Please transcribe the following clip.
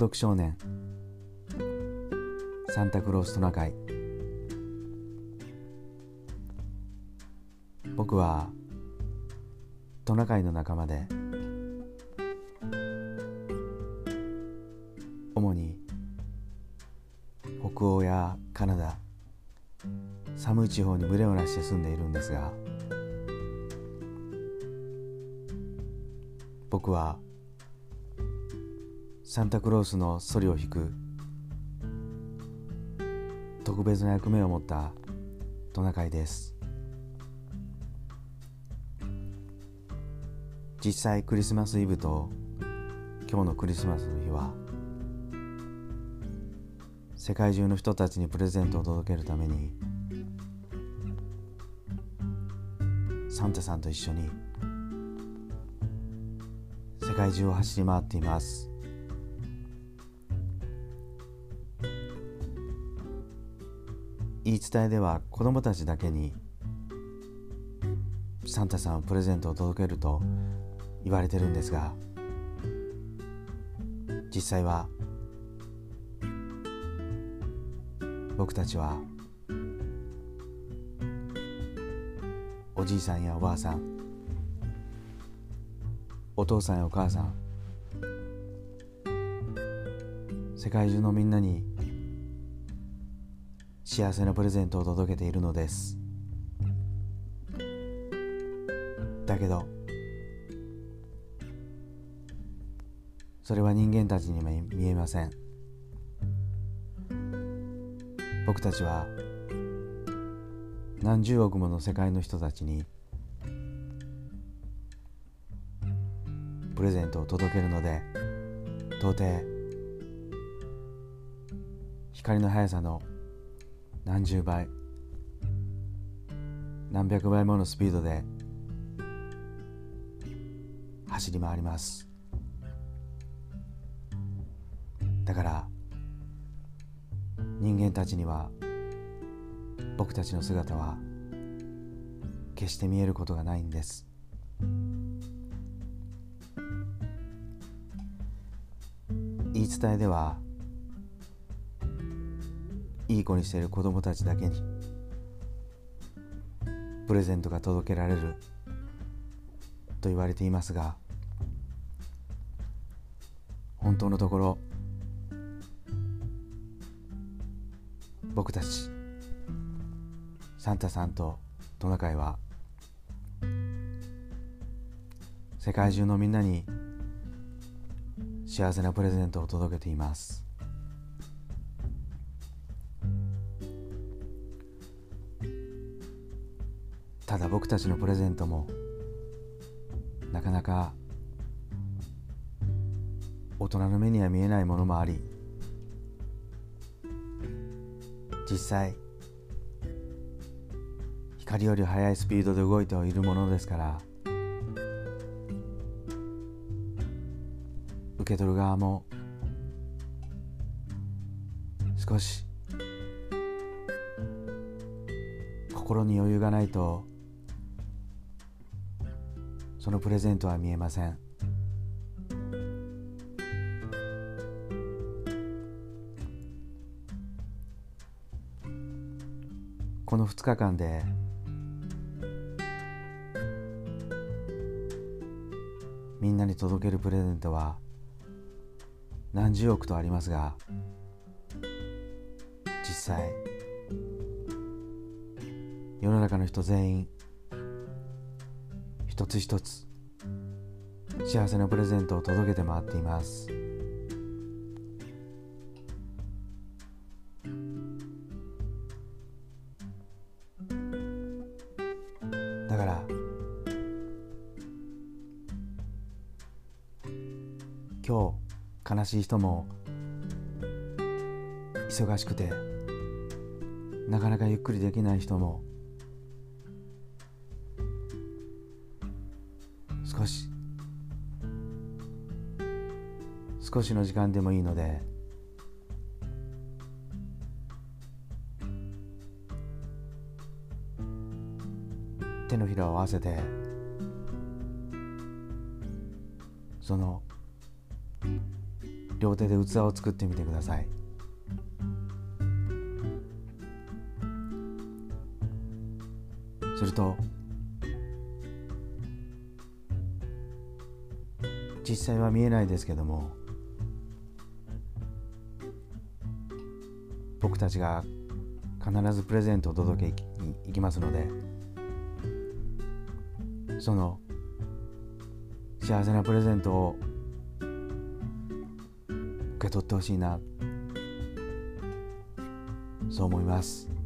読少年。サンタクローストナカイ僕はトナカイの仲間で主に北欧やカナダ寒い地方に群れをなして住んでいるんですが僕はサンタクロースのソリを引く。特別な役目を持ったトナカイです。実際クリスマスイブと今日のクリスマスの日は世界中の人たちにプレゼントを届けるためにサンタさんと一緒に世界中を走り回っています。言い伝えでは子供たちだけにサンタさんプレゼントを届けると言われてるんですが実際は僕たちはおじいさんやおばあさんお父さんやお母さん世界中のみんなに幸せなプレゼントを届けているのです。だけどそれは人間たちにも見えません。僕たちは何十億もの世界の人たちにプレゼントを届けるので到底光の速さの何十倍。何百倍ものスピードで走り回ります。だから人間たちには僕たちの姿は決して見えることがないんです。言い伝えではいい子にしている子供たちだけにプレゼントが届けられると言われていますが本当のところ僕たちサンタさんとトナカイは世界中のみんなに幸せなプレゼントを届けています。ただ僕たちのプレゼントもなかなか大人の目には見えないものもあり実際光より速いスピードで動いているものですから受け取る側も少し心に余裕がないとそのプレゼントは見えません。この2日間でみんなに届けるプレゼントは何十億とありますが実際世の中の人全員一つ一つ幸せなプレゼントを届けて回っています。だから今日悲しい人も忙しくてなかなかゆっくりできない人も少し。少しの時間でもいいので。手のひらを合わせて。その。両手で器を作ってみてください。すると。実際は見えないですけども僕たちが必ずプレゼントを届けに行きますのでその幸せなプレゼントを受け取ってほしいな。そう思います。